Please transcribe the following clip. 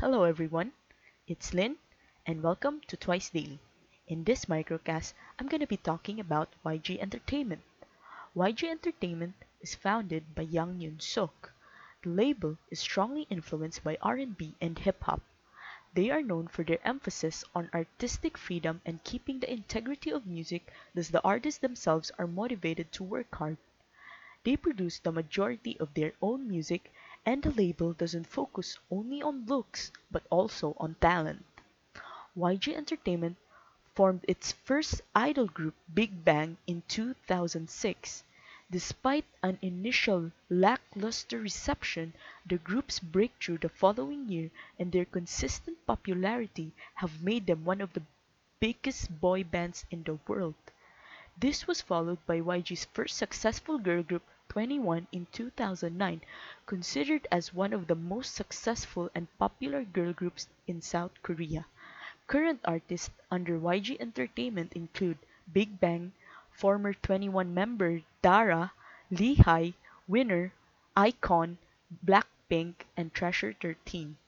Hello everyone, it's Lynn and welcome to Twice Daily. In this microcast, I'm going to be talking about YG Entertainment. YG Entertainment is founded by Yang Hyun Suk. The label is strongly influenced by R&B and hip hop. They are known for their emphasis on artistic freedom and keeping the integrity of music thus the artists themselves are motivated to work hard. They produce the majority of their own music and the label doesn't focus only on looks but also on talent. YG Entertainment formed its first idol group Big Bang in 2006. Despite an initial lackluster reception, the group's breakthrough the following year and their consistent popularity have made them one of the biggest boy bands in the world. This was followed by YG's first successful girl group 2NE1 in 2009, considered as one of the most successful and popular girl groups in South Korea. Current artists under YG Entertainment include Big Bang, former 2NE1 member Dara, Lee Hi, Winner, iKON, Blackpink, and Treasure 13.